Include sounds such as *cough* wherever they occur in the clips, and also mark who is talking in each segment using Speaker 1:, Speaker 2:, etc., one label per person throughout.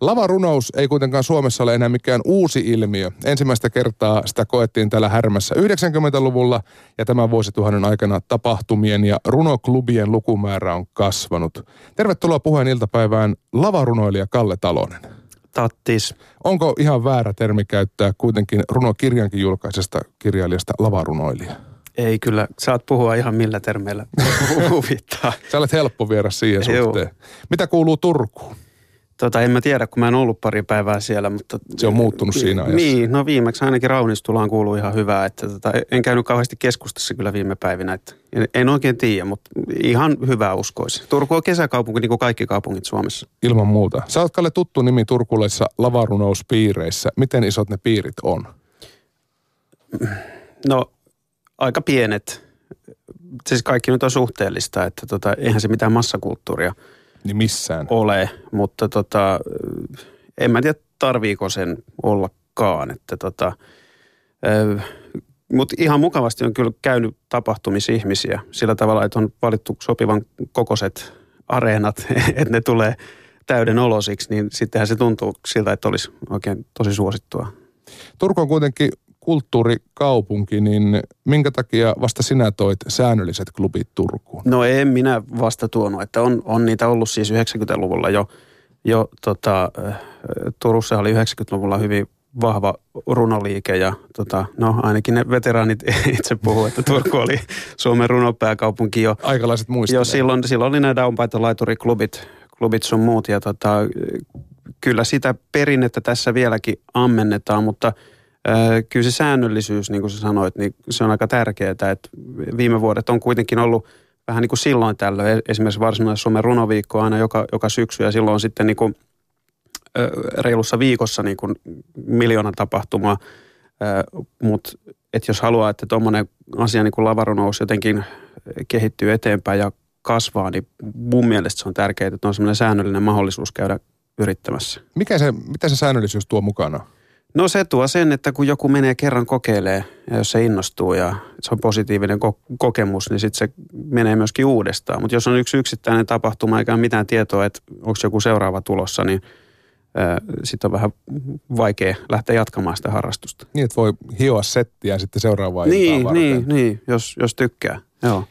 Speaker 1: Lavarunous ei kuitenkaan Suomessa ole enää mikään uusi ilmiö. Ensimmäistä kertaa sitä koettiin täällä härmässä 90-luvulla ja tämän vuosituhannen aikana tapahtumien ja runoklubien lukumäärä on kasvanut. Tervetuloa puheen iltapäivään lavarunoilija Kalle Talonen.
Speaker 2: Tattis.
Speaker 1: Onko ihan väärä termi käyttää kuitenkin runokirjankin julkaisesta kirjailijasta lavarunoilija?
Speaker 2: Ei kyllä, saat puhua ihan millä termeillä *laughs* huvittaa.
Speaker 1: Sä olet helppo viedä siihen suhteen. Mitä kuuluu Turkuun?
Speaker 2: Tota, en mä tiedä, kun mä en ollut pari päivää siellä, mutta...
Speaker 1: Se on muuttunut siinä ajassa.
Speaker 2: Niin, no viimeksi ainakin Raunistulaan kuuluu ihan hyvää, että tota, en käynyt kauheasti keskustassa kyllä viime päivinä, että en, en oikein tiedä, mutta ihan hyvää uskoisi. Turku on kesäkaupunki niin kuin kaikki kaupungit Suomessa.
Speaker 1: Ilman muuta. Sä oot Kalle tuttu nimi turkulaisissa lavarunouspiireissä. Miten isot ne piirit on?
Speaker 2: No, aika pienet. Siis kaikki nyt on suhteellista, että tota, eihän se mitään massakulttuuria –
Speaker 1: niin missään.
Speaker 2: ole, mutta tota, en mä tiedä tarviiko sen ollakaan. Että tota, mutta ihan mukavasti on kyllä käynyt tapahtumissa ihmisiä sillä tavalla, että on valittu sopivan kokoiset areenat, *laughs* että ne tulee täyden olosiksi, niin sittenhän se tuntuu siltä, että olisi oikein tosi suosittua.
Speaker 1: Turku on kuitenkin kulttuurikaupunki, niin minkä takia vasta sinä toit säännölliset klubit Turkuun?
Speaker 2: No en minä vasta tuonut, että on, on niitä ollut siis 90-luvulla jo. jo tota, Turussa oli 90-luvulla hyvin vahva runoliike ja tota, no ainakin ne veteraanit *laughs* itse puhuu, että Turku oli Suomen runopääkaupunki jo.
Speaker 1: Aikalaiset muistelee.
Speaker 2: Jo silloin, silloin oli nämä downpaito-laituriklubbit klubit sun muut ja tota, kyllä sitä perinnettä tässä vieläkin ammennetaan, mutta – Kyllä se säännöllisyys, niin kuin sä sanoit, niin se on aika tärkeää, että viime vuodet on kuitenkin ollut vähän niin kuin silloin tällöin, esimerkiksi Varsinais-Suomen runoviikko aina joka, joka syksy ja silloin sitten niin kuin reilussa viikossa niin kuin miljoona tapahtumaa, mutta jos haluaa, että tuommoinen asia niin kuin lavarunous jotenkin kehittyy eteenpäin ja kasvaa, niin mun mielestä se on tärkeää, että on semmoinen säännöllinen mahdollisuus käydä yrittämässä.
Speaker 1: Mikä se, mitä se säännöllisyys tuo mukana?
Speaker 2: No se tuo sen, että kun joku menee kerran kokeilee ja jos se innostuu ja se on positiivinen ko- kokemus, niin sitten se menee myöskin uudestaan. Mutta jos on yksi yksittäinen tapahtuma eikä ole mitään tietoa, että onko joku seuraava tulossa, niin sitten on vähän vaikea lähteä jatkamaan sitä harrastusta.
Speaker 1: Niin, että voi hioa settiä sitten seuraavaa
Speaker 2: niin,
Speaker 1: varten.
Speaker 2: Niin, niin jos, jos tykkää. Joo.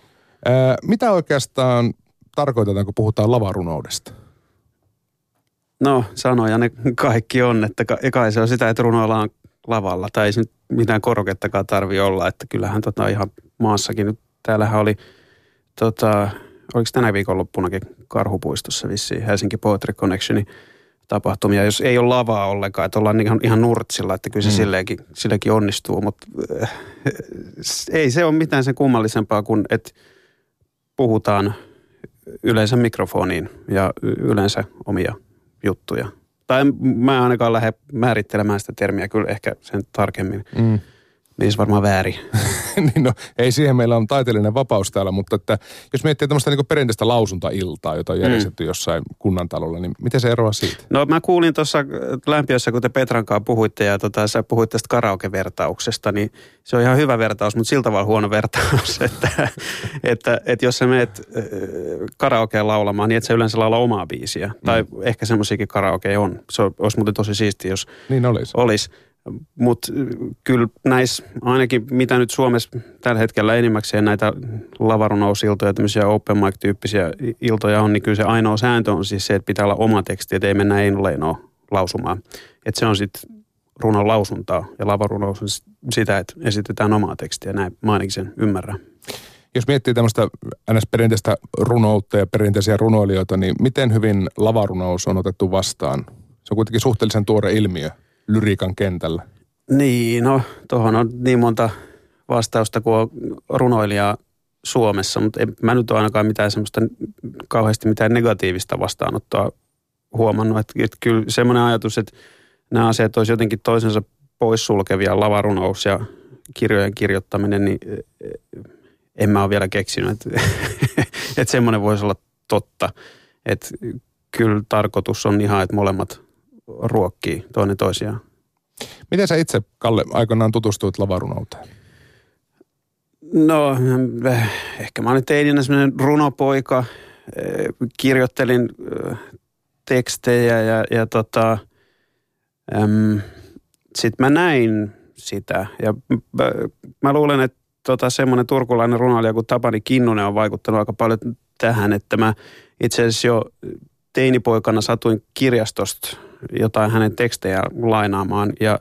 Speaker 1: Ää, mitä oikeastaan tarkoitetaan, kun puhutaan lavarunoudesta?
Speaker 2: No sanoja ne kaikki on, että kai se on sitä, että runoillaan lavalla. Tai ei se nyt mitään korokettakaan tarvi olla, että kyllähän tota ihan maassakin nyt, täällähän oli tota, oliko tänä viikonloppunakin Karhupuistossa vissiin Helsinki Poetry Connectioni tapahtumia, jos ei ole lavaa ollenkaan, että ollaan ihan, ihan nurtsilla, että kyllä se mm. silleenkin, silleenkin onnistuu, mutta äh, ei se ole mitään sen kummallisempaa kuin, että puhutaan yleensä mikrofoniin ja yleensä omia juttuja. Tai mä ainakaan lähde määrittelemään sitä termiä kyllä ehkä sen tarkemmin. Mm. Niin se varmaan väärin. *laughs*
Speaker 1: niin no, ei siihen meillä on taiteellinen vapaus täällä, mutta että jos miettii tämmöistä niin perinteistä lausuntailtaa, jota on mm. järjestetty mm. jossain kunnantalolla, niin miten se eroaa siitä?
Speaker 2: No mä kuulin tuossa lämpiössä, kun te Petran kanssa puhuitte ja tota, sä puhuit tästä karaoke-vertauksesta, niin se on ihan hyvä vertaus, mutta siltä tavalla huono vertaus, *laughs* että, että, että jos sä meet karaokeen laulamaan, niin et sä yleensä laula omaa biisiä. Mm. Tai ehkä semmoisiakin karaoke on. Se olisi muuten tosi siistiä, jos
Speaker 1: niin olisi.
Speaker 2: olisi. Mutta kyllä näissä, ainakin mitä nyt Suomessa tällä hetkellä enimmäkseen näitä lavarunousiltoja, tämmöisiä open mic-tyyppisiä iltoja on, niin kyllä se ainoa sääntö on siis se, että pitää olla oma teksti, että ei mennä Eino Leinoa lausumaan. Että se on sitten runon lausuntaa ja lavarunous on sitä, että esitetään omaa tekstiä. Näin mä ainakin sen ymmärrän.
Speaker 1: Jos miettii tämmöistä ns. perinteistä runoutta ja perinteisiä runoilijoita, niin miten hyvin lavarunous on otettu vastaan? Se on kuitenkin suhteellisen tuore ilmiö lyriikan kentällä?
Speaker 2: Niin, no tuohon on niin monta vastausta kuin on runoilijaa Suomessa, mutta en mä nyt ole ainakaan mitään semmoista kauheasti mitään negatiivista vastaanottoa huomannut. Että, että kyllä semmoinen ajatus, että nämä asiat olisi jotenkin toisensa poissulkevia, lavarunous ja kirjojen kirjoittaminen, niin en mä ole vielä keksinyt, että, *laughs* että semmoinen voisi olla totta. Että kyllä tarkoitus on ihan, että molemmat ruokkii toinen toisiaan.
Speaker 1: Miten sä itse, Kalle, aikanaan tutustuit lavarunouteen?
Speaker 2: No, ehkä mä olin teininä semmoinen runopoika. Kirjoittelin tekstejä ja, ja tota, sitten mä näin sitä ja mä, mä luulen, että tota, semmoinen turkulainen runoilija kuin Tapani Kinnunen on vaikuttanut aika paljon tähän, että mä itse asiassa jo teinipoikana satuin kirjastosta jotain hänen tekstejä lainaamaan. Ja,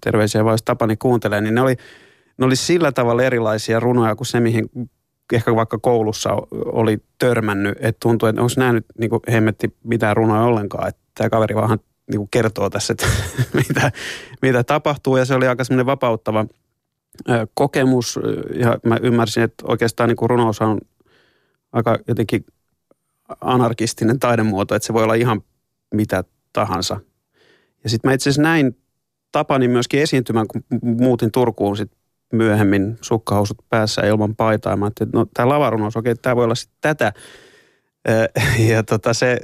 Speaker 2: terveisiä vaan jos Tapani kuuntelee, niin ne oli, ne oli sillä tavalla erilaisia runoja kuin se, mihin ehkä vaikka koulussa oli törmännyt, että tuntui, että onko nähnyt niin hemmetti mitään runoja ollenkaan, että tämä kaveri vaan niin kuin kertoo tässä, että *laughs* mitä, mitä tapahtuu. Ja se oli aika semmoinen vapauttava kokemus. Ja mä ymmärsin, että oikeastaan niin kuin runous on aika jotenkin anarkistinen taidemuoto, että se voi olla ihan mitä tahansa. Ja sitten mä itse asiassa näin Tapani myöskin esiintymään, kun muutin Turkuun sit myöhemmin sukkahousut päässä ilman paitaa. Mä että no tämä lavarunous, okei, tämä voi olla sitten tätä. *laughs* Ja tota, se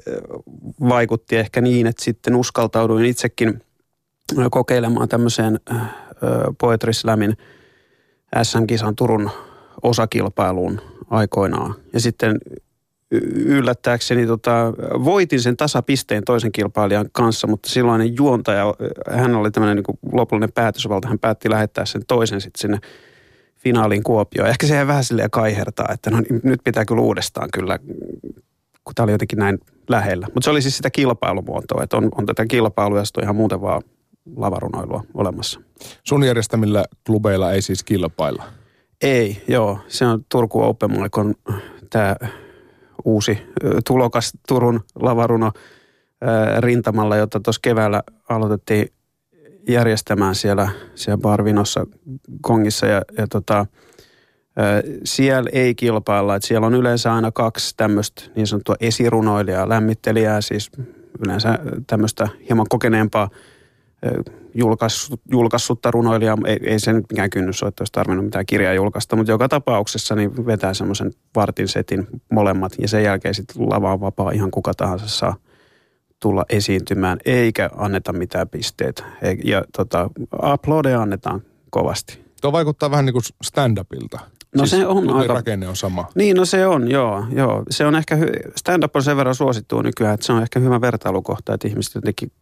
Speaker 2: vaikutti ehkä niin, että sitten uskaltauduin itsekin kokeilemaan tämmöiseen Poetry Slamin SM-kisan Turun osakilpailuun aikoinaan. Ja sitten yllättääkseni tota, voitin sen tasapisteen toisen kilpailijan kanssa, mutta silloinen juontaja, hän oli tämmöinen niin lopullinen päätösvalta, hän päätti lähettää sen toisen sitten sinne finaaliin Kuopioon. Ehkä se vähän silleen kaihertaa, että no, nyt pitää kyllä uudestaan kyllä, kun tämä oli jotenkin näin lähellä. Mutta se oli siis sitä kilpailumuotoa, että on, on tätä kilpailua ja sitten on ihan muuten vaan lavarunoilua olemassa.
Speaker 1: Sun järjestämillä klubeilla ei siis kilpailla?
Speaker 2: Ei, joo. Se on Turku Open Mic on tämä uusi tulokas Turun lavaruno rintamalla, jota tuossa keväällä aloitettiin järjestämään siellä, siellä Barvinossa Kongissa. Ja, ja tota, siellä ei kilpailla, että siellä on yleensä aina kaksi tämmöistä niin sanottua esirunoilijaa, lämmittelijää, siis yleensä tämmöistä hieman kokeneempaa julkaissut, julkaissutta runoilijaa. Ei, ei se nyt mikään kynnys ole, että olisi tarvinnut mitään kirjaa julkaista, mutta joka tapauksessa niin vetää semmoisen vartin setin molemmat ja sen jälkeen sitten lava on vapaa, ihan kuka tahansa saa tulla esiintymään, eikä anneta mitään pisteitä. Ja tota, uploadeja annetaan kovasti.
Speaker 1: Tuo vaikuttaa vähän niin kuin stand-upilta.
Speaker 2: No siis se on aika...
Speaker 1: rakenne on sama.
Speaker 2: Niin, no se on, joo. joo. Se on ehkä, hy- stand-up on sen verran suosittu nykyään, että se on ehkä hyvä vertailukohta, että ihmiset jotenkin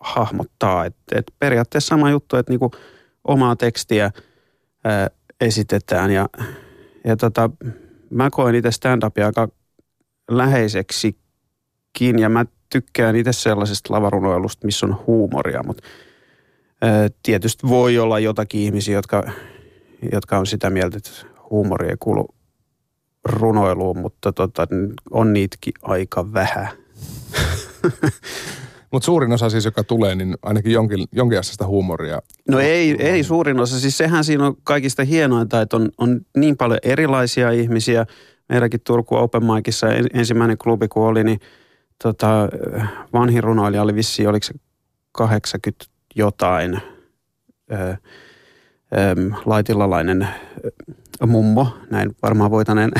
Speaker 2: hahmottaa. Että et periaatteessa sama juttu, että niinku omaa tekstiä ää, esitetään ja, ja tota, mä koen itse stand-upia aika läheiseksikin ja mä tykkään itse sellaisesta lavarunoilusta, missä on huumoria, mutta tietysti voi olla jotakin ihmisiä, jotka, jotka on sitä mieltä, että huumori ei kuulu runoiluun, mutta tota, on niitäkin aika vähän. *laughs*
Speaker 1: Mutta suurin osa siis, joka tulee, niin ainakin jonkin, jonkin asiasta huumoria.
Speaker 2: No ei, ei suurin osa. Siis sehän siinä on kaikista hienointa, että on, on niin paljon erilaisia ihmisiä. Meilläkin Turku Open Micissa ensimmäinen klubi kun oli, niin tota, vanhin runoilija oli vissi, oliko se 80 jotain. Öö, laitilalainen mummo, näin varmaan voitaneen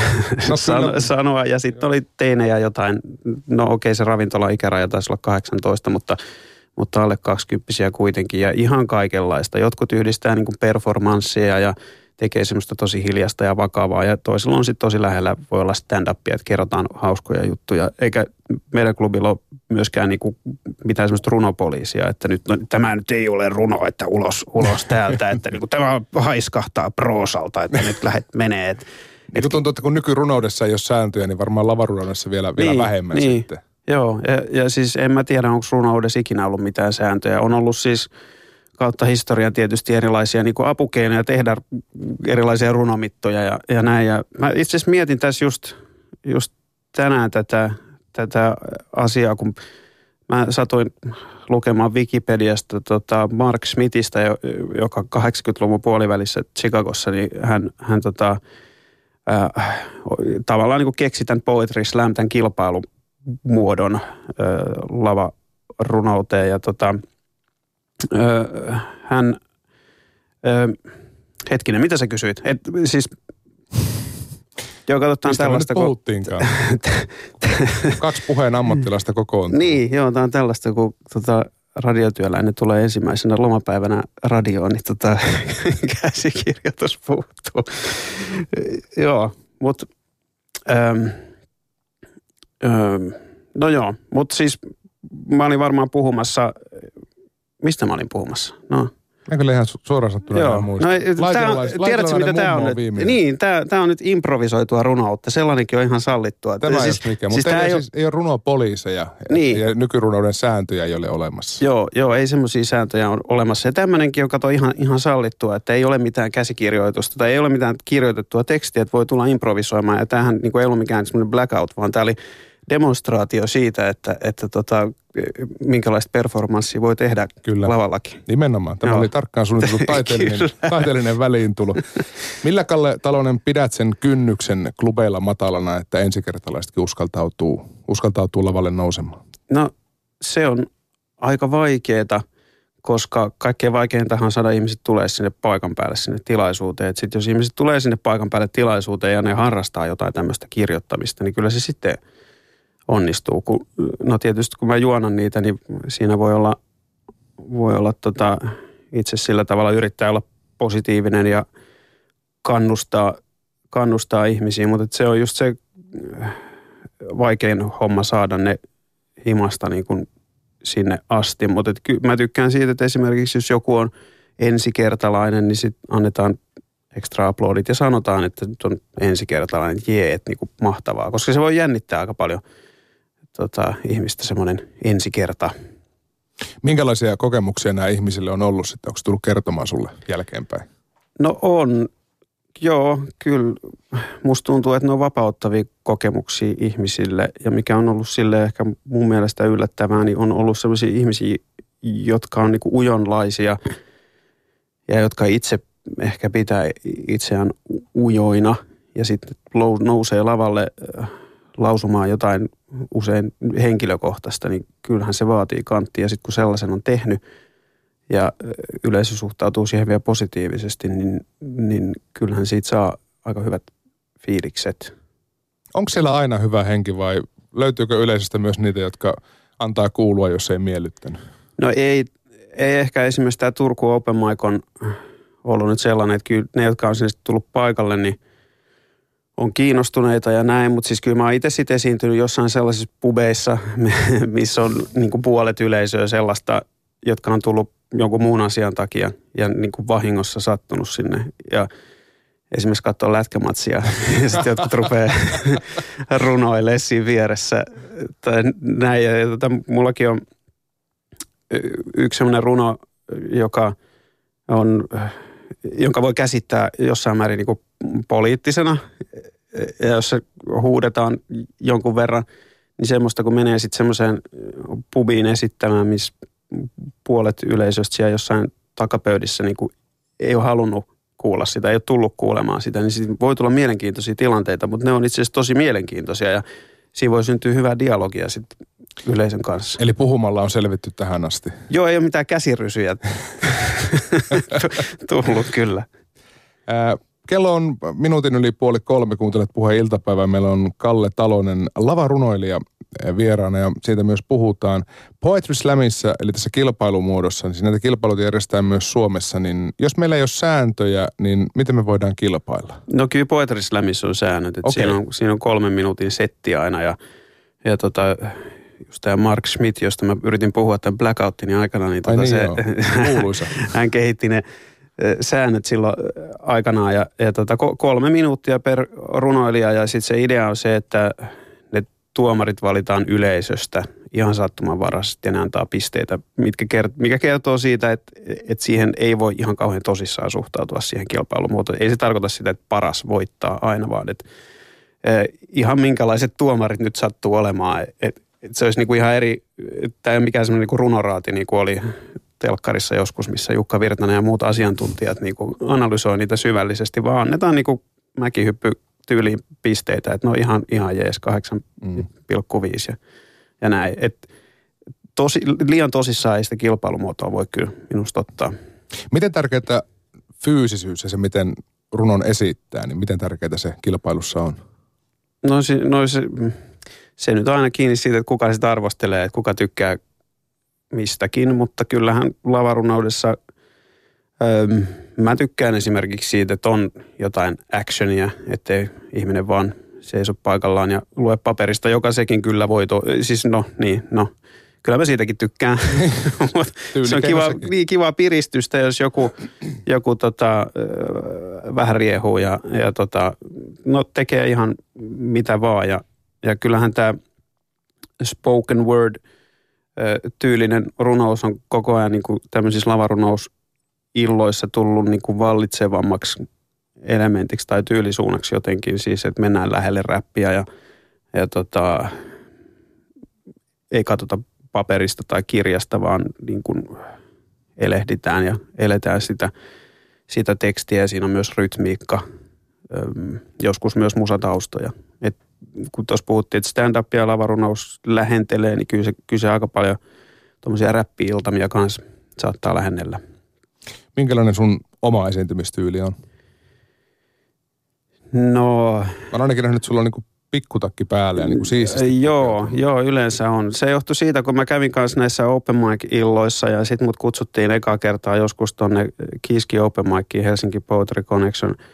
Speaker 2: no, *laughs* san- sanoa. Ja sitten oli teinejä jotain, no okei okay, se ravintola-ikäraja taisi olla 18, mutta, mutta alle 20 kuitenkin ja ihan kaikenlaista. Jotkut yhdistää niin performanssia ja tekee semmoista tosi hiljasta ja vakavaa ja toisella on sitten tosi lähellä, voi olla stand-upia, että kerrotaan hauskoja juttuja. Eikä meidän klubilla ole myöskään niinku mitään semmoista runopoliisia, että nyt no, tämä nyt ei ole runo, että ulos, ulos täältä, että niinku, tämä haiskahtaa proosalta, että nyt lähdet menee. Et,
Speaker 1: et, tuntuu, että kun nykyrunoudessa ei ole sääntöjä, niin varmaan lavarunoudessa vielä, vielä niin, vähemmän niin. sitten.
Speaker 2: Joo, ja, ja siis en mä tiedä, onko runoudessa ikinä ollut mitään sääntöjä. On ollut siis kautta historian tietysti erilaisia niin apukeinoja tehdä erilaisia runomittoja ja, ja näin. Ja mä itse asiassa mietin tässä just, just tänään tätä, tätä asiaa, kun mä satuin lukemaan Wikipediasta tota Mark Smithistä, joka 80-luvun puolivälissä Chicagossa, niin hän, hän tota, äh, tavallaan niin keksi tämän Poetry Slam, tämän kilpailumuodon äh, lava runouteen ja tota, öö, hän, öö, hetkinen, mitä sä kysyit? Et, siis Joo, katsotaan
Speaker 1: Mistä tällaista. Mistä puhuttiinkaan? *laughs* Kaksi puheen ammattilasta kokoontuu.
Speaker 2: Niin, joo, tämä on tällaista, kun tota, radiotyöläinen tulee ensimmäisenä lomapäivänä radioon, niin tota, *laughs* käsikirjoitus puuttuu. joo, mutta... Ähm, ähm, no joo, mutta siis mä olin varmaan puhumassa, mistä mä olin puhumassa? No,
Speaker 1: Mä kyllä ihan suoraan sanottuna
Speaker 2: Joo.
Speaker 1: muista.
Speaker 2: No, tää on, tiedätkö mitä tämä on nyt? Niin, tämä, on nyt improvisoitua runoutta. Sellainenkin on ihan sallittua.
Speaker 1: Tämä
Speaker 2: siis,
Speaker 1: siis, mikä, mutta
Speaker 2: siis
Speaker 1: siis
Speaker 2: tää
Speaker 1: ei,
Speaker 2: ei,
Speaker 1: siis, ei ole runopoliiseja
Speaker 2: Niin.
Speaker 1: ja nykyrunouden sääntöjä ei ole olemassa.
Speaker 2: Joo, joo, ei semmoisia sääntöjä on olemassa. Ja tämmöinenkin on kato ihan, ihan sallittua, että ei ole mitään käsikirjoitusta tai ei ole mitään kirjoitettua tekstiä, että voi tulla improvisoimaan. Ja tämähän niin kuin ei ollut mikään semmoinen blackout, vaan tämä oli demonstraatio siitä, että, että tota, minkälaista performanssia voi tehdä
Speaker 1: Kyllä.
Speaker 2: lavallakin.
Speaker 1: Nimenomaan. Tämä
Speaker 2: Joo.
Speaker 1: oli tarkkaan suunniteltu *laughs* taiteellinen, taiteellinen väliintulo. Millä Kalle Talonen pidät sen kynnyksen klubeilla matalana, että ensikertalaisetkin uskaltautuu, uskaltautuu lavalle nousemaan?
Speaker 2: No se on aika vaikeeta, koska kaikkein vaikeintahan on saada ihmiset tulee sinne paikan päälle sinne tilaisuuteen. Sitten jos ihmiset tulee sinne paikan päälle tilaisuuteen ja ne harrastaa jotain tämmöistä kirjoittamista, niin kyllä se sitten onnistuu. Kun, no tietysti kun mä juonan niitä, niin siinä voi olla, voi olla tota, itse sillä tavalla yrittää olla positiivinen ja kannustaa, kannustaa ihmisiä, mutta se on just se äh, vaikein homma saada ne himasta niin kuin sinne asti. Mutta ky- mä tykkään siitä, että esimerkiksi jos joku on ensikertalainen, niin sitten annetaan extra aplodit ja sanotaan, että nyt on ensikertalainen, jee, että niinku mahtavaa. Koska se voi jännittää aika paljon tota, ihmistä semmoinen ensikerta.
Speaker 1: Minkälaisia kokemuksia nämä ihmisille on ollut sitten? Onko tullut kertomaan sulle jälkeenpäin?
Speaker 2: No on, joo, kyllä. Musta tuntuu, että ne on vapauttavia kokemuksia ihmisille. Ja mikä on ollut sille ehkä mun mielestä yllättävää, niin on ollut sellaisia ihmisiä, jotka on niinku ujonlaisia ja jotka itse ehkä pitää itseään ujoina ja sitten nousee lavalle äh, lausumaan jotain usein henkilökohtaista, niin kyllähän se vaatii kanttia. Ja sitten kun sellaisen on tehnyt ja yleisö suhtautuu siihen vielä positiivisesti, niin, niin kyllähän siitä saa aika hyvät fiilikset.
Speaker 1: Onko siellä aina hyvä henki vai löytyykö yleisöstä myös niitä, jotka antaa kuulua, jos ei miellyttänyt?
Speaker 2: No ei, ei ehkä esimerkiksi tämä Turku Open Mic on ollut nyt sellainen, että kyllä ne, jotka on sinne tullut paikalle, niin on kiinnostuneita ja näin, mutta siis kyllä mä oon itse sitten esiintynyt jossain sellaisissa pubeissa, *laughs* missä on niin kuin puolet yleisöä sellaista, jotka on tullut jonkun muun asian takia ja niin kuin vahingossa sattunut sinne. Ja esimerkiksi katsoa lätkämatsia *laughs* ja sitten jotkut rupeaa *laughs* runoilemaan siinä vieressä tai näin. Ja, ja tota, mullakin on yksi sellainen runo, joka on, jonka voi käsittää jossain määrin niin kuin poliittisena. Ja jos se huudetaan jonkun verran, niin semmoista kun menee sitten semmoiseen pubiin esittämään, missä puolet yleisöstä siellä jossain takapöydissä niin kuin ei ole halunnut kuulla sitä, ei ole tullut kuulemaan sitä, niin siitä voi tulla mielenkiintoisia tilanteita, mutta ne on itse asiassa tosi mielenkiintoisia ja siinä voi syntyä hyvää dialogia sitten yleisön kanssa.
Speaker 1: Eli puhumalla on selvitty tähän asti.
Speaker 2: Joo, ei ole mitään käsirysyjä *laughs* tullut kyllä.
Speaker 1: Kello on minuutin yli puoli kolme, kuuntelet puheen iltapäivää. Meillä on Kalle Talonen, lavarunoilija vieraana ja siitä myös puhutaan. Poetry Slamissa, eli tässä kilpailumuodossa, niin näitä kilpailuja järjestetään myös Suomessa, niin jos meillä ei ole sääntöjä, niin miten me voidaan kilpailla?
Speaker 2: No kyllä Poetry Slamissa on säännöt, että
Speaker 1: Okei.
Speaker 2: siinä, on, siinä on kolmen minuutin setti aina ja, ja tota, just tämä Mark Schmidt, josta mä yritin puhua tämän blackoutin aikana, niin, tota
Speaker 1: niin
Speaker 2: se, *laughs* hän kehitti ne säännöt silloin aikanaan ja, ja tota, ko- kolme minuuttia per runoilija ja sitten se idea on se, että ne tuomarit valitaan yleisöstä ihan sattumanvaraisesti ja ne antaa pisteitä, mitkä kert- mikä kertoo siitä, että, että siihen ei voi ihan kauhean tosissaan suhtautua siihen kilpailumuotoon. Ei se tarkoita sitä, että paras voittaa aina, vaan että eh, ihan minkälaiset tuomarit nyt sattuu olemaan. Et, et se olisi niinku ihan eri, tämä ei ole mikään semmoinen niinku runoraati, niin kuin oli telkkarissa joskus, missä Jukka Virtanen ja muut asiantuntijat niinku analysoi niitä syvällisesti, vaan annetaan niinku mäkihyppy tyyliin pisteitä, että no ihan, ihan jees, 8,5 ja, ja näin. Et tosi, liian tosissaan ei sitä kilpailumuotoa voi kyllä minusta ottaa.
Speaker 1: Miten tärkeää fyysisyys ja se, miten runon esittää, niin miten tärkeää se kilpailussa on?
Speaker 2: No, se, no se, se nyt on aina kiinni siitä, että kuka sitä arvostelee, että kuka tykkää mistäkin, mutta kyllähän lavarunoudessa öö, mä tykkään esimerkiksi siitä, että on jotain actionia, ettei ihminen vaan seiso paikallaan ja lue paperista, joka sekin kyllä voi, to, siis no niin, no kyllä mä siitäkin tykkään. *laughs* se on kiva, niin kiva piristystä, jos joku, joku tota, vähän riehuu ja, ja tota, no, tekee ihan mitä vaan. Ja, ja kyllähän tämä spoken word tyylinen runous on koko ajan niin kuin tämmöisissä lavarunousilloissa tullut niin kuin vallitsevammaksi elementiksi tai tyylisuunnaksi jotenkin. Siis, että mennään lähelle räppiä ja, ja tota, ei katsota paperista tai kirjasta, vaan niin kuin elehditään ja eletään sitä, sitä tekstiä ja siinä on myös rytmiikka, joskus myös musataustoja. Et kun tuossa puhuttiin, että stand-up ja lavarunaus lähentelee, niin kyllä se, kyllä se aika paljon tuommoisia räppi-iltamia kanssa saattaa lähennellä.
Speaker 1: Minkälainen sun oma esiintymistyyli on?
Speaker 2: No...
Speaker 1: Mä oon ainakin nähnyt, että sulla on niin pikkutakki päälle ja niin kuin siististi.
Speaker 2: Joo, joo, yleensä on. Se johtui siitä, kun mä kävin kanssa näissä open mic-illoissa ja sitten mut kutsuttiin ekaa kertaa joskus tonne Kiski Open Miciin Helsinki Poetry Connection –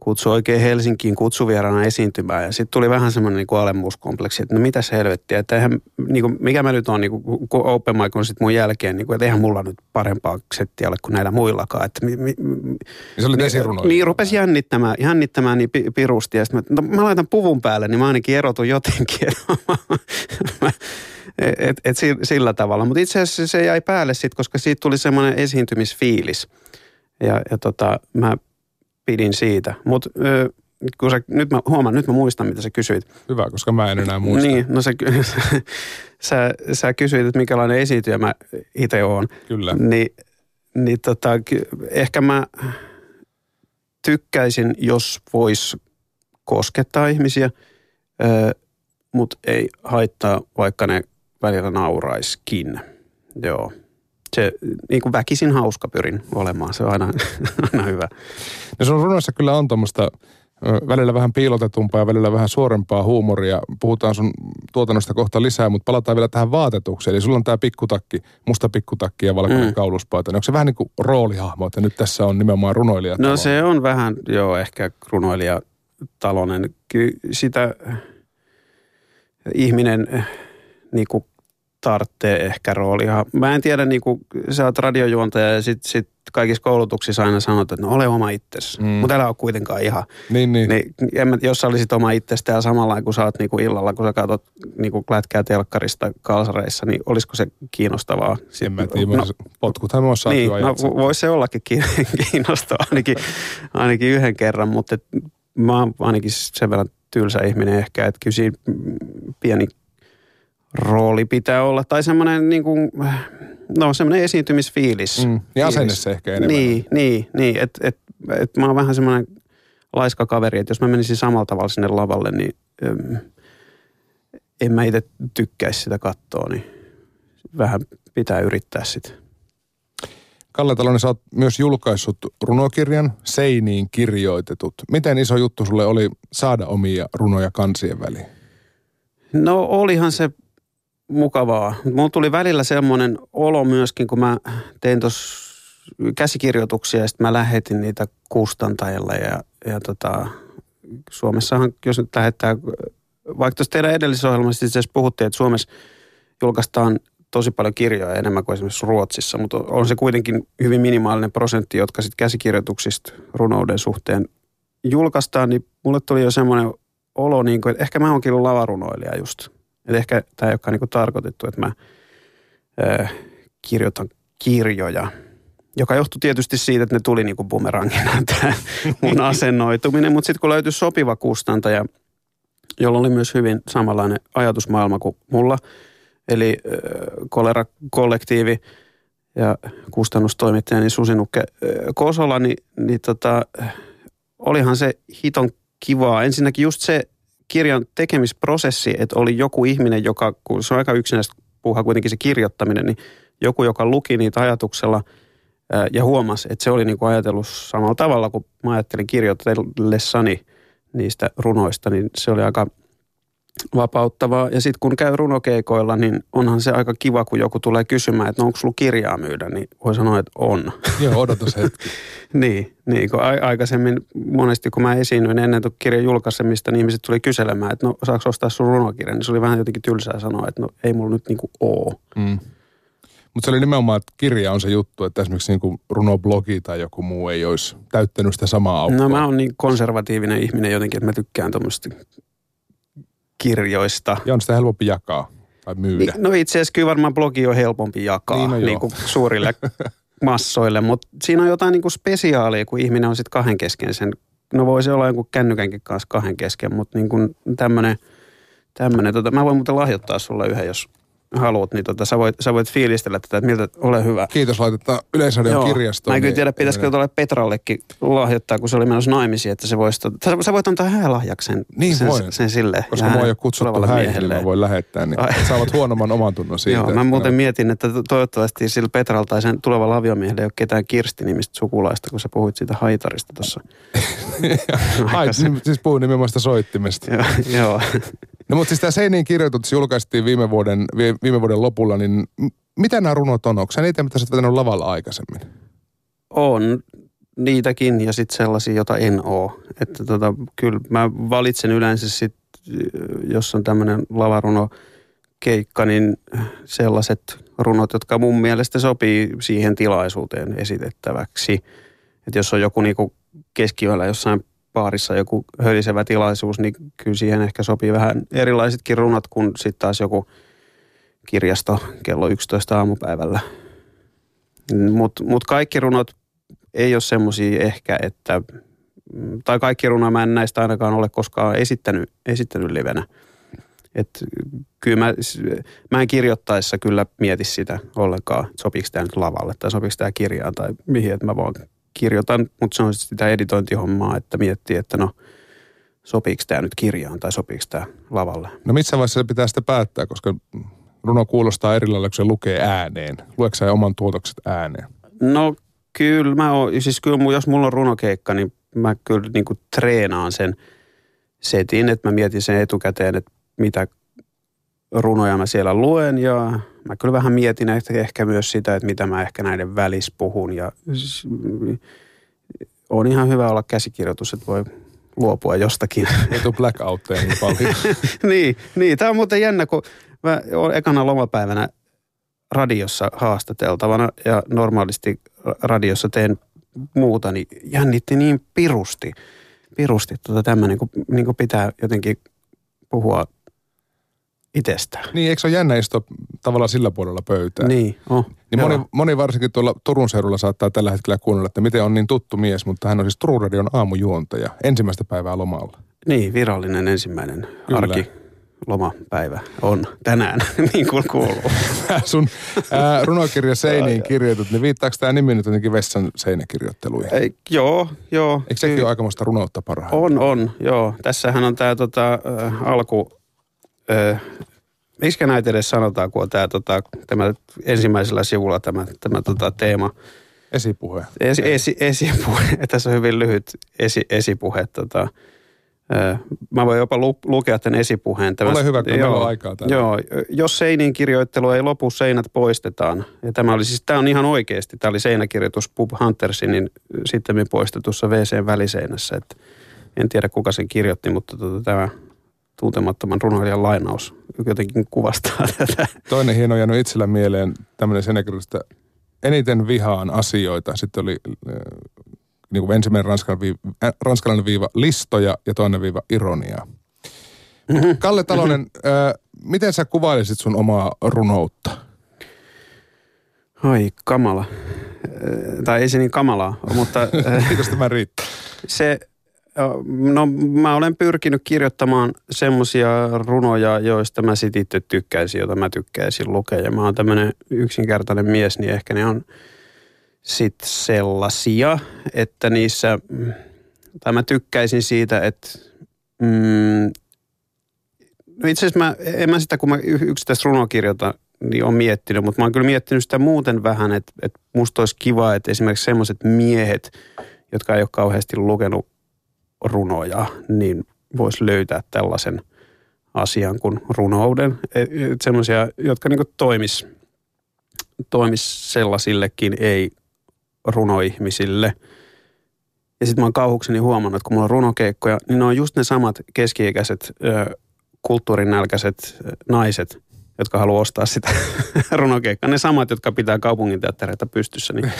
Speaker 2: kutsui oikein Helsinkiin kutsuvierana esiintymään. Ja sitten tuli vähän semmoinen niin alemmuuskompleksi, että no mitä helvettiä, että eihän, niin kuin, mikä mä nyt on, niin kuin, kun open mic on sitten mun jälkeen, niin kuin, että eihän mulla nyt parempaa settiä ole kuin näillä muillakaan. Että, mi, mi,
Speaker 1: niin se oli
Speaker 2: niin, niin rupesi jännittämään, jännittämään niin pirusti. Ja sitten mä, no, mä laitan puvun päälle, niin mä ainakin erotun jotenkin. *laughs* et, et, sillä tavalla. Mutta itse asiassa se jäi päälle sitten, koska siitä tuli semmoinen esiintymisfiilis. Ja, ja tota, mä pidin siitä. Mutta kun sä, nyt mä huomaan, nyt mä muistan, mitä sä kysyit.
Speaker 1: Hyvä, koska mä en enää muista.
Speaker 2: Niin, no sä, *laughs* sä, sä kysyit, että minkälainen esiintyjä mä itse oon.
Speaker 1: Kyllä.
Speaker 2: Ni, niin tota, ehkä mä tykkäisin, jos vois koskettaa ihmisiä, mutta ei haittaa, vaikka ne välillä nauraiskin. Joo se niin kuin väkisin hauska pyrin olemaan. Se on aina, *laughs* aina hyvä.
Speaker 1: No sun runoissa kyllä on tuommoista välillä vähän piilotetumpaa ja välillä vähän suorempaa huumoria. Puhutaan sun tuotannosta kohta lisää, mutta palataan vielä tähän vaatetukseen. Eli sulla on tämä pikkutakki, musta pikkutakki ja valkoinen mm. kauluspaita. Onko se vähän niin kuin roolihahmo, että nyt tässä on nimenomaan runoilija?
Speaker 2: No se on vähän, joo, ehkä runoilijatalonen. Sitä ihminen niin kuin tarvitsee ehkä roolia. Mä en tiedä, niin kuin sä oot radiojuontaja ja sit, sit kaikissa koulutuksissa aina sanot, että no ole oma itsesi. Mm. Mutta älä ole kuitenkaan ihan.
Speaker 1: Niin, niin. niin
Speaker 2: en mä, jos sä olisit oma itsestä ja samalla kun sä oot niin kuin illalla, kun sä katsot niin kuin lätkää telkkarista kalsareissa, niin olisiko se kiinnostavaa?
Speaker 1: En mä tiedä, no, potkuthan mä
Speaker 2: niin, no, voisi se ollakin *laughs* kiinnostavaa ainakin, ainakin yhden kerran, mutta et, mä oon ainakin sen verran tylsä ihminen ehkä, että kyllä siinä pieni rooli pitää olla, tai semmoinen niin kuin, no semmoinen esiintymisfiilis. Mm,
Speaker 1: ja asenne se ehkä enemmän.
Speaker 2: Niin, niin, niin että et, et mä oon vähän semmoinen laiska kaveri, että jos mä menisin samalla tavalla sinne lavalle, niin äm, en mä itse tykkäisi sitä kattoa, niin vähän pitää yrittää sitä.
Speaker 1: Kalle Talonen, sä oot myös julkaissut runokirjan Seiniin kirjoitetut. Miten iso juttu sulle oli saada omia runoja kansien väliin?
Speaker 2: No olihan se mukavaa. Mulla tuli välillä semmoinen olo myöskin, kun mä tein tuossa käsikirjoituksia ja sitten mä lähetin niitä kustantajille ja, ja tota, Suomessahan, jos nyt lähettää, vaikka tuossa teidän edellisessä ohjelmassa itse asiassa puhuttiin, että Suomessa julkaistaan tosi paljon kirjoja enemmän kuin esimerkiksi Ruotsissa, mutta on se kuitenkin hyvin minimaalinen prosentti, jotka sitten käsikirjoituksista runouden suhteen julkaistaan, niin mulle tuli jo semmoinen olo, niin kuin, että ehkä mä oonkin lavarunoilija just. Et ehkä tämä ei olekaan niinku tarkoitettu, että mä ö, kirjoitan kirjoja, joka johtui tietysti siitä, että ne tuli niinku bumerangina *laughs* tämä mun asennoituminen. Mutta sitten kun löytyi sopiva kustantaja, jolla oli myös hyvin samanlainen ajatusmaailma kuin mulla, eli kolera-kollektiivi ja kustannustoimittaja, niin Susinukke Kosola, niin, niin tota, olihan se hiton kivaa. Ensinnäkin just se, kirjan tekemisprosessi, että oli joku ihminen, joka, kun se on aika yksinäistä puhua kuitenkin se kirjoittaminen, niin joku, joka luki niitä ajatuksella ja huomasi, että se oli niin kuin ajatellut samalla tavalla kuin mä ajattelin kirjoitellessani niistä runoista, niin se oli aika vapauttavaa. Ja sitten kun käy runokeikoilla, niin onhan se aika kiva, kun joku tulee kysymään, että no, onko sulla kirjaa myydä, niin voi sanoa, että on. *laughs*
Speaker 1: Joo, odotus hetki. *laughs*
Speaker 2: niin, niin, kun a- aikaisemmin monesti kun mä esiinnyin ennen tuon kirjan julkaisemista, niin ihmiset tuli kyselemään, että no saako ostaa sun runokirjan, niin se oli vähän jotenkin tylsää sanoa, että no ei mulla nyt niinku oo.
Speaker 1: Mm. Mutta se oli nimenomaan, että kirja on se juttu, että esimerkiksi niin runoblogi tai joku muu ei olisi täyttänyt sitä samaa aukkoa.
Speaker 2: No mä oon niin konservatiivinen ihminen jotenkin, että mä tykkään tuommoista kirjoista.
Speaker 1: Ja on sitä helpompi jakaa tai myydä.
Speaker 2: No itse asiassa kyllä varmaan blogi on helpompi jakaa
Speaker 1: Niin, no
Speaker 2: niin kuin suurille *laughs* massoille, mutta siinä on jotain niin kuin spesiaalia, kun ihminen on sitten kahden kesken sen. No voi se olla jonkun kännykänkin kanssa kahden kesken, mutta niin kuin tämmöinen, tämmöinen tota, mä voin muuten lahjoittaa sulle yhden, jos haluat, niin tota, sä, voit, sä voit fiilistellä tätä, että miltä, ole hyvä.
Speaker 1: Kiitos, laitetaan Yleisradion kirjastoon.
Speaker 2: Mä en kyllä
Speaker 1: niin-
Speaker 2: tiedä, pitäisikö tuolle Petrallekin lahjoittaa, kun se oli menossa naimisiin, että se voisi, sä, sä voit antaa häälahjaksen
Speaker 1: Niin
Speaker 2: sen,
Speaker 1: voin.
Speaker 2: sen sille.
Speaker 1: Koska mua ei ole kutsuttu häihin, niin mä voin lähettää, niin saavat huonomman oman tunnon siitä.
Speaker 2: Joo, mä muuten mietin, että to- toivottavasti sillä Petralla tai sen tulevalla aviomiehellä ei ole ketään Kirsti-nimistä sukulaista, kun sä puhuit siitä haitarista tuossa. *laughs*
Speaker 1: Ai, niin, siis puhuin nimenomaan soittimesta.
Speaker 2: Joo, joo.
Speaker 1: No mutta siis tämä Seinien kirjoitus julkaistiin viime vuoden, vi- viime vuoden lopulla, niin mitä nämä runot on? Onko niitä, mitä sä oot vetänyt lavalla aikaisemmin?
Speaker 2: On niitäkin ja sitten sellaisia, joita en oo. Että tota, kyllä mä valitsen yleensä sit, jos on tämmöinen lavaruno keikka, niin sellaiset runot, jotka mun mielestä sopii siihen tilaisuuteen esitettäväksi. Että jos on joku niinku keskiyöllä jossain baarissa joku hölisevä tilaisuus, niin kyllä siihen ehkä sopii vähän erilaisetkin runot kuin sitten taas joku kirjasto kello 11 aamupäivällä. Mutta mut kaikki runot ei ole semmoisia ehkä, että, mm, tai kaikki runoja mä en näistä ainakaan ole koskaan esittänyt, esittänyt livenä. Et kyllä mä, mä en kirjoittaessa kyllä mieti sitä ollenkaan, että sopiiko tämä nyt lavalle tai sopiiko tämä kirjaan tai mihin, että mä vaan kirjoitan, mutta se on sit sitä editointihommaa, että miettii, että no sopiiko tämä nyt kirjaan tai sopiiko tämä lavalle.
Speaker 1: No missä vaiheessa se pitää sitä päättää, koska runo kuulostaa eri lailla, kun se lukee ääneen. Lueeko oman tuotokset ääneen?
Speaker 2: No kyllä mä oon, siis kyllä jos mulla on runokeikka, niin mä kyllä niin kuin treenaan sen setin, että mä mietin sen etukäteen, että mitä runoja mä siellä luen ja mä kyllä vähän mietin ehkä, ehkä myös sitä, että mitä mä ehkä näiden välissä puhun ja on ihan hyvä olla käsikirjoitus, että voi luopua jostakin.
Speaker 1: Ei tule blackoutteja niin paljon. *laughs*
Speaker 2: niin, niin, tämä on muuten jännä, kun mä olen ekana lomapäivänä radiossa haastateltavana ja normaalisti radiossa teen muuta, niin jännitti niin pirusti, pirusti tota tämmöinen, kun, niin kuin pitää jotenkin puhua itsestään.
Speaker 1: niin, eikö se ole jännä istua tavallaan sillä puolella pöytää?
Speaker 2: Niin, oh,
Speaker 1: Niin moni, moni varsinkin tuolla Turun seudulla saattaa tällä hetkellä kuunnella, että miten on niin tuttu mies, mutta hän on siis Turun radion aamujuontaja ensimmäistä päivää lomalla.
Speaker 2: Niin, virallinen ensimmäinen
Speaker 1: Kyllä.
Speaker 2: arki lomapäivä on tänään, *laughs* niin kuin kuuluu.
Speaker 1: Sun ää, runokirja Seiniin kirjoitut, niin viittaako tämä nimi nyt jotenkin vessan seinäkirjoitteluihin?
Speaker 2: Ei, joo, joo.
Speaker 1: Eikö sekin ole aikamoista runoutta parhaillaan?
Speaker 2: On, on, joo. Tässähän on tämä tota, alku, miksi näitä edes sanotaan, kun on tää, tota, tämä ensimmäisellä sivulla tämä, tämä tota, teema.
Speaker 1: Esipuhe.
Speaker 2: Esi, esi, esipuhe, *laughs* tässä on hyvin lyhyt esi, esipuhe. Tota, mä voin jopa lu, lukea tämän esipuheen. Tämä,
Speaker 1: Ole hyvä, kun meillä on aikaa täällä.
Speaker 2: Joo, jos seinin kirjoittelu ei lopu, seinät poistetaan. Ja tämä oli siis, tämä on ihan oikeasti, tämä oli seinäkirjoitus Pub Huntersinin sitten poistetussa WCn väliseinässä. Et en tiedä kuka sen kirjoitti, mutta tota, tämä tuntemattoman runoilijan lainaus jotenkin kuvastaa *laughs* tätä.
Speaker 1: Toinen hieno jäänyt itsellä mieleen tämmöinen että eniten vihaan asioita. Sitten oli äh, niin kuin ensimmäinen ranskalainen viiva, äh, ranskalainen viiva listoja ja toinen viiva ironiaa. Kalle Talonen, äh, miten sä kuvailisit sun omaa runoutta?
Speaker 2: Ai kamala. Äh, Tai ei se niin kamalaa, mutta *laughs* äh,
Speaker 1: Kiitos tämä riittää.
Speaker 2: se, no mä olen pyrkinyt kirjoittamaan semmoisia runoja, joista mä sit itse tykkäisin, joita mä tykkäisin lukea. Ja mä oon tämmöinen yksinkertainen mies, niin ehkä ne on sit sellaisia, että niissä, tai mä tykkäisin siitä, että mm, no itse asiassa mä, en mä sitä, kun mä yksittäistä runoa kirjoitan, niin on miettinyt, mutta mä oon kyllä miettinyt sitä muuten vähän, että, että musta olisi kiva, että esimerkiksi semmoiset miehet, jotka ei ole kauheasti lukenut runoja, niin voisi löytää tällaisen asian kuin runouden. Semmoisia, jotka niin toimis, toimis sellaisillekin, ei runoihmisille. Ja sitten mä oon kauhukseni huomannut, että kun mulla on runokeikkoja, niin ne on just ne samat keski-ikäiset, kulttuurinälkäiset naiset, jotka haluaa ostaa sitä *laughs* runokeikkaa. Ne samat, jotka pitää kaupunginteattereita pystyssä, niin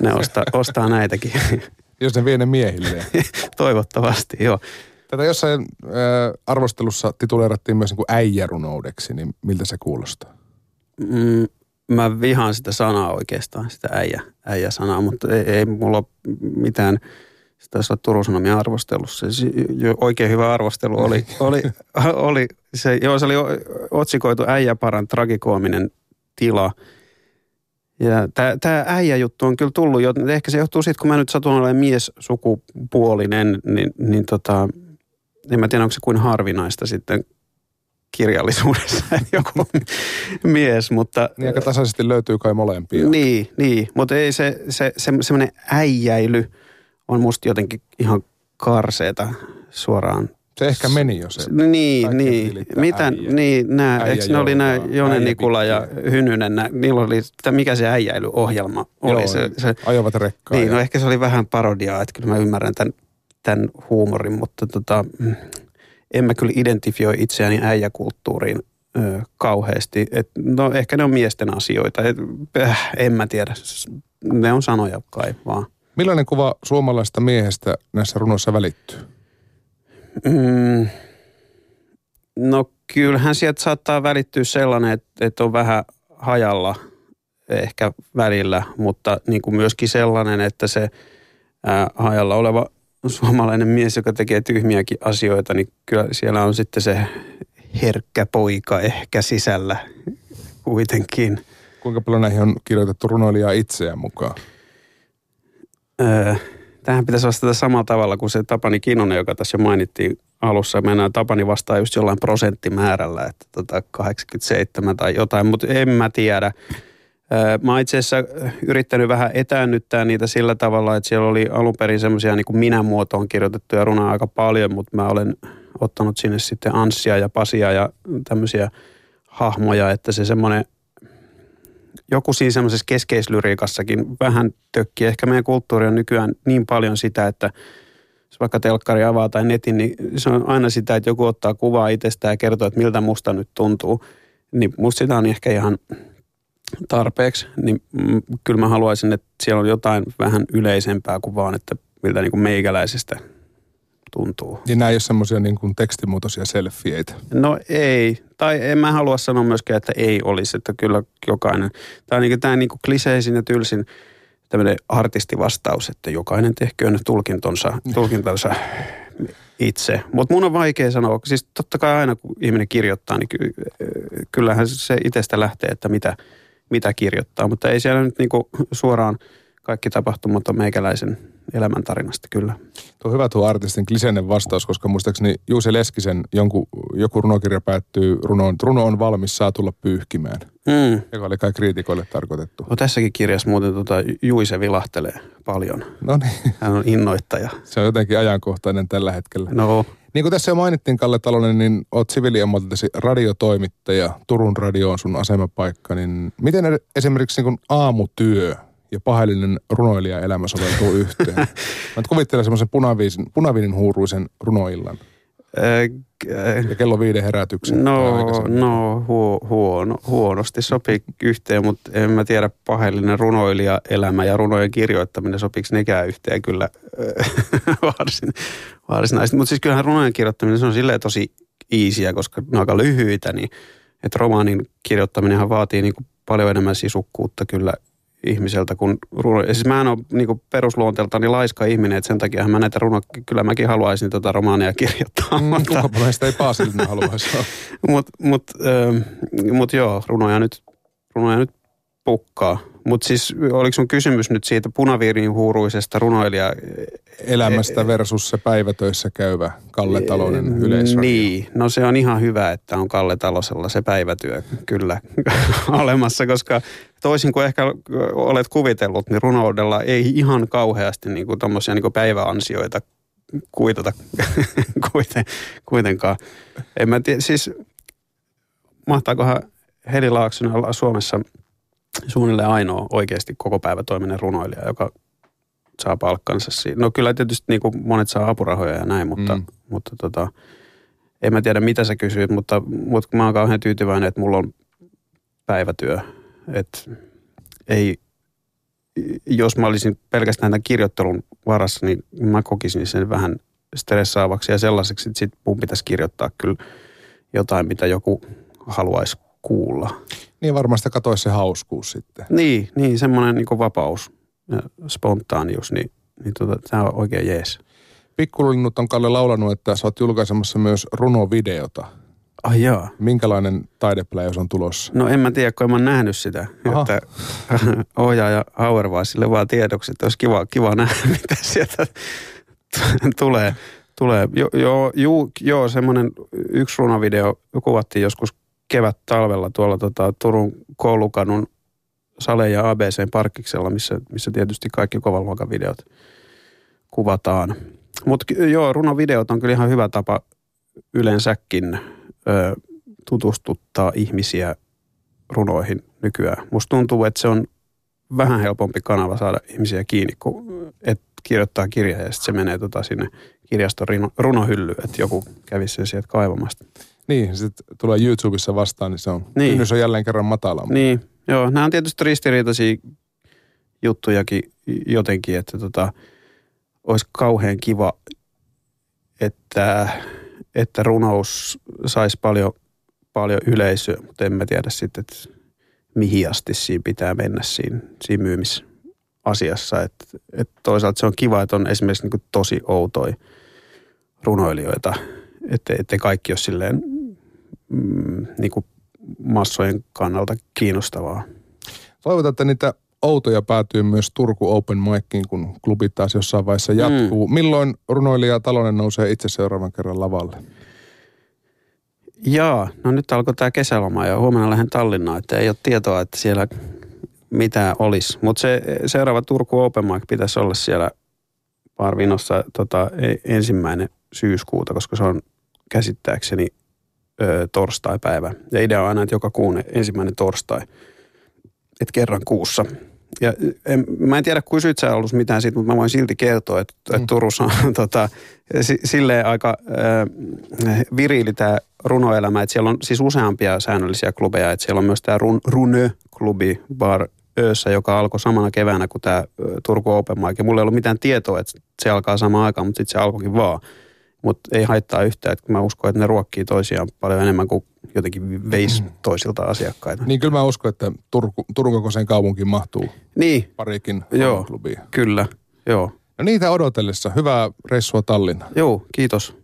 Speaker 2: ne ostaa, ostaa näitäkin. *laughs*
Speaker 1: Jos ne vie ne miehille. *laughs*
Speaker 2: Toivottavasti, joo.
Speaker 1: Tätä jossain äh, arvostelussa tituleerattiin myös niin äijärunoudeksi, niin miltä se kuulostaa?
Speaker 2: Mm, mä vihaan sitä sanaa oikeastaan, sitä äijä, äijä-sanaa, mutta ei, ei mulla ole mitään, se taisi olla Turun Sanomien arvostelussa. Se, oikein hyvä arvostelu oli, *laughs* oli, oli se, joo, se oli otsikoitu äijäparan tragikoominen tila. Ja tämä äijä-juttu on kyllä tullut jo, ehkä se johtuu siitä, kun mä nyt satun olemaan mies sukupuolinen, niin, niin tota, en mä tiedä, onko se kuin harvinaista sitten kirjallisuudessa joku mies, mutta...
Speaker 1: Niin aika tasaisesti löytyy kai molempia.
Speaker 2: Niin, niin mutta ei se, se, se semmoinen äijäily on musta jotenkin ihan karseeta suoraan.
Speaker 1: Se ehkä meni jo se.
Speaker 2: Niin, niin. Mitä, niin, nää, eikö ne oli nämä Jone Nikula ja Hynynen, nää, niillä oli, mikä se äijäilyohjelma oli? Joo,
Speaker 1: se, se, ajoivat rekkaa.
Speaker 2: Niin, ja... no ehkä se oli vähän parodiaa, että kyllä mä ymmärrän tämän, tämän huumorin, mutta tota, en mä kyllä identifioi itseäni äijäkulttuuriin ö, kauheasti. Et, no ehkä ne on miesten asioita, Et, äh, en mä tiedä. Ne on sanoja kai vaan.
Speaker 1: Millainen kuva suomalaista miehestä näissä runoissa välittyy?
Speaker 2: Mm, no kyllähän sieltä saattaa välittyä sellainen, että, että on vähän hajalla ehkä välillä, mutta niin kuin myöskin sellainen, että se ää, hajalla oleva suomalainen mies, joka tekee tyhmiäkin asioita, niin kyllä siellä on sitten se herkkä poika ehkä sisällä kuitenkin.
Speaker 1: Kuinka paljon näihin on kirjoitettu runoilijaa itseään mukaan?
Speaker 2: Öö, tähän pitäisi vastata samalla tavalla kuin se Tapani Kinonen, joka tässä jo mainittiin alussa. Mennään Tapani vastaan just jollain prosenttimäärällä, että tota 87 tai jotain, mutta en mä tiedä. Mä itse asiassa yrittänyt vähän etäännyttää niitä sillä tavalla, että siellä oli alun perin semmoisia niin minä-muotoon kirjoitettuja runoja aika paljon, mutta mä olen ottanut sinne sitten Anssia ja Pasia ja tämmöisiä hahmoja, että se semmoinen joku siinä semmoisessa keskeislyriikassakin vähän tökki. Ehkä meidän kulttuuri on nykyään niin paljon sitä, että jos vaikka telkkari avaa tai netin, niin se on aina sitä, että joku ottaa kuvaa itsestään ja kertoo, että miltä musta nyt tuntuu. Niin musta sitä on ehkä ihan tarpeeksi, niin mm, kyllä mä haluaisin, että siellä on jotain vähän yleisempää kuin vaan, että miltä niin kuin meikäläisestä tuntuu.
Speaker 1: Niin nämä ei ole semmoisia niin kuin tekstimuotoisia selfieitä?
Speaker 2: No ei. Tai en mä halua sanoa myöskään, että ei olisi, että kyllä jokainen. Tämä on niin, tämä niin kuin kliseisin ja tylsin tämmöinen artistivastaus, että jokainen tehköön tulkintonsa, tulkintonsa itse. Mutta mun on vaikea sanoa, siis totta kai aina kun ihminen kirjoittaa, niin ky- kyllähän se itsestä lähtee, että mitä – mitä kirjoittaa, mutta ei siellä nyt niinku suoraan kaikki tapahtumat on meikäläisen elämäntarinasta kyllä.
Speaker 1: Tuo on hyvä tuo artistin kliseinen vastaus, koska muistaakseni Juuse Leskisen jonkun, joku runokirja päättyy runoon, runo on valmis, saa tulla pyyhkimään. Mm. Joka oli kai kriitikoille tarkoitettu.
Speaker 2: No, tässäkin kirjassa muuten tota, Juise vilahtelee paljon.
Speaker 1: No niin.
Speaker 2: Hän on innoittaja.
Speaker 1: Se on jotenkin ajankohtainen tällä hetkellä.
Speaker 2: No.
Speaker 1: Niin kuin tässä jo mainittiin, Kalle Talonen, niin olet siviiliammatiltasi radiotoimittaja. Turun radio on sun asemapaikka. Niin miten esimerkiksi niin aamutyö ja pahallinen runoilija-elämä soveltuu *laughs* yhteen? Mä kuvittelen semmoisen punaviinin, punaviinin huuruisen runoillan. ja kello viiden herätyksen.
Speaker 2: No, no huo, huono, huonosti sopii yhteen, mutta en mä tiedä pahallinen runoilija elämä ja runojen kirjoittaminen sopiks nekään yhteen kyllä *laughs* varsin, varsinaisesti. Mutta siis kyllähän runojen kirjoittaminen se on silleen tosi iisiä, koska ne on aika lyhyitä, niin että romaanin kirjoittaminen vaatii niin kuin paljon enemmän sisukkuutta kyllä ihmiseltä kuin runo. Siis mä en ole niin perusluonteeltani laiska ihminen, että sen takia mä näitä runo, kyllä mäkin haluaisin tota romaaneja kirjoittaa.
Speaker 1: Mm, mutta, meistä ei Paasilinen haluaisi
Speaker 2: Mutta *laughs* mut, äh, mut joo, runoja nyt, runoja nyt pukkaa. Mutta siis oliko sun kysymys nyt siitä punaviirin huuruisesta runoilija...
Speaker 1: Elämästä versus se päivätöissä käyvä Kalle Talonen yleisradio.
Speaker 2: Niin, no se on ihan hyvä, että on Kalle Talosella se päivätyö kyllä *laughs* olemassa, koska toisin kuin ehkä olet kuvitellut, niin runoudella ei ihan kauheasti niin kuin tommosia niin kuin päiväansioita kuitata *laughs* kuiten, kuitenkaan. En mä tiedä, siis mahtaakohan Heli Laaksonen olla Suomessa suunnilleen ainoa oikeasti koko päivä toiminen runoilija, joka saa palkkansa siinä. No kyllä tietysti niin kuin monet saa apurahoja ja näin, mutta, mm. mutta tota, en mä tiedä mitä sä kysyit, mutta, mutta mä oon kauhean tyytyväinen, että mulla on päivätyö. Että ei, jos mä olisin pelkästään tämän kirjoittelun varassa, niin mä kokisin sen vähän stressaavaksi ja sellaiseksi, että sit mun pitäisi kirjoittaa kyllä jotain, mitä joku haluaisi kuulla.
Speaker 1: Niin varmasti katoisi se hauskuus sitten.
Speaker 2: Niin, niin semmoinen niin vapaus ja spontaanius, niin, niin tota, tämä on oikein jees.
Speaker 1: Pikkulinnut on Kalle laulanut, että sä oot julkaisemassa myös runovideota.
Speaker 2: Ai jaa.
Speaker 1: Minkälainen taidepläjäys on tulossa?
Speaker 2: No en mä tiedä, kun en mä nähnyt sitä. Aha. Että *laughs* ohjaaja Auer sille vaan tiedoksi, että olisi kiva, kiva nähdä, *laughs* mitä sieltä tulee. tulee. Jo, jo, ju, joo, semmoinen yksi runovideo kuvattiin joskus kevät-talvella tuolla tota, Turun koulukannun Sale ja ABC parkkiksella, missä, missä tietysti kaikki kovan videot kuvataan. Mutta joo, runovideot on kyllä ihan hyvä tapa yleensäkin ö, tutustuttaa ihmisiä runoihin nykyään. Musta tuntuu, että se on vähän helpompi kanava saada ihmisiä kiinni, kun et kirjoittaa kirja ja sitten se menee tota sinne kirjaston runohyllyyn, että joku kävisi sen sieltä kaivamasta.
Speaker 1: Niin, sitten tulee YouTubessa vastaan, niin se on, niin. kynnys on jälleen kerran matala.
Speaker 2: Niin, joo, nämä on tietysti ristiriitaisia juttujakin jotenkin, että tota, olisi kauhean kiva, että, että runous saisi paljon, paljon yleisöä, mutta en mä tiedä sitten, että mihin asti siinä pitää mennä siinä, siinä myymisasiassa. Että, että toisaalta se on kiva, että on esimerkiksi niin tosi outoja runoilijoita, että, että kaikki ole silleen mm, niin kuin massojen kannalta kiinnostavaa.
Speaker 1: Toivotaan, että niitä outoja päätyy myös Turku Open Miciin, kun klubi taas jossain vaiheessa jatkuu. Mm. Milloin runoilija Talonen nousee itse seuraavan kerran lavalle?
Speaker 2: Jaa, no nyt alkoi tämä kesäloma ja huomenna lähden Tallinnaan, että ei ole tietoa, että siellä mitä olisi. Mutta se seuraava Turku Open Mic pitäisi olla siellä Parvinossa tota, e, ensimmäinen syyskuuta, koska se on käsittääkseni ö, torstai-päivä. Ja idea on aina, että joka kuun ensimmäinen torstai, että kerran kuussa. Ja en, mä en tiedä, kysyit sä ollut mitään siitä, mutta mä voin silti kertoa, että, mm. että Turussa on *laughs* tota, silleen aika äh, viriili tämä runoelämä, että siellä on siis useampia säännöllisiä klubeja, että siellä on myös tämä run, Runö-klubi Bar Öössä, joka alkoi samana keväänä kuin tämä Turku Open Mic. Ja mulla ei ollut mitään tietoa, että se alkaa samaan aikaan, mutta sitten se alkoikin vaan. Mutta ei haittaa yhtään, että mä uskon, että ne ruokkii toisiaan paljon enemmän kuin jotenkin veis mm. toisilta asiakkaita.
Speaker 1: Niin kyllä mä uskon, että Turku, Turun kokoiseen kaupunkiin mahtuu
Speaker 2: niin.
Speaker 1: parikin
Speaker 2: joo,
Speaker 1: klubia.
Speaker 2: Kyllä, joo.
Speaker 1: No niitä odotellessa. Hyvää reissua Tallinna.
Speaker 2: Joo, kiitos.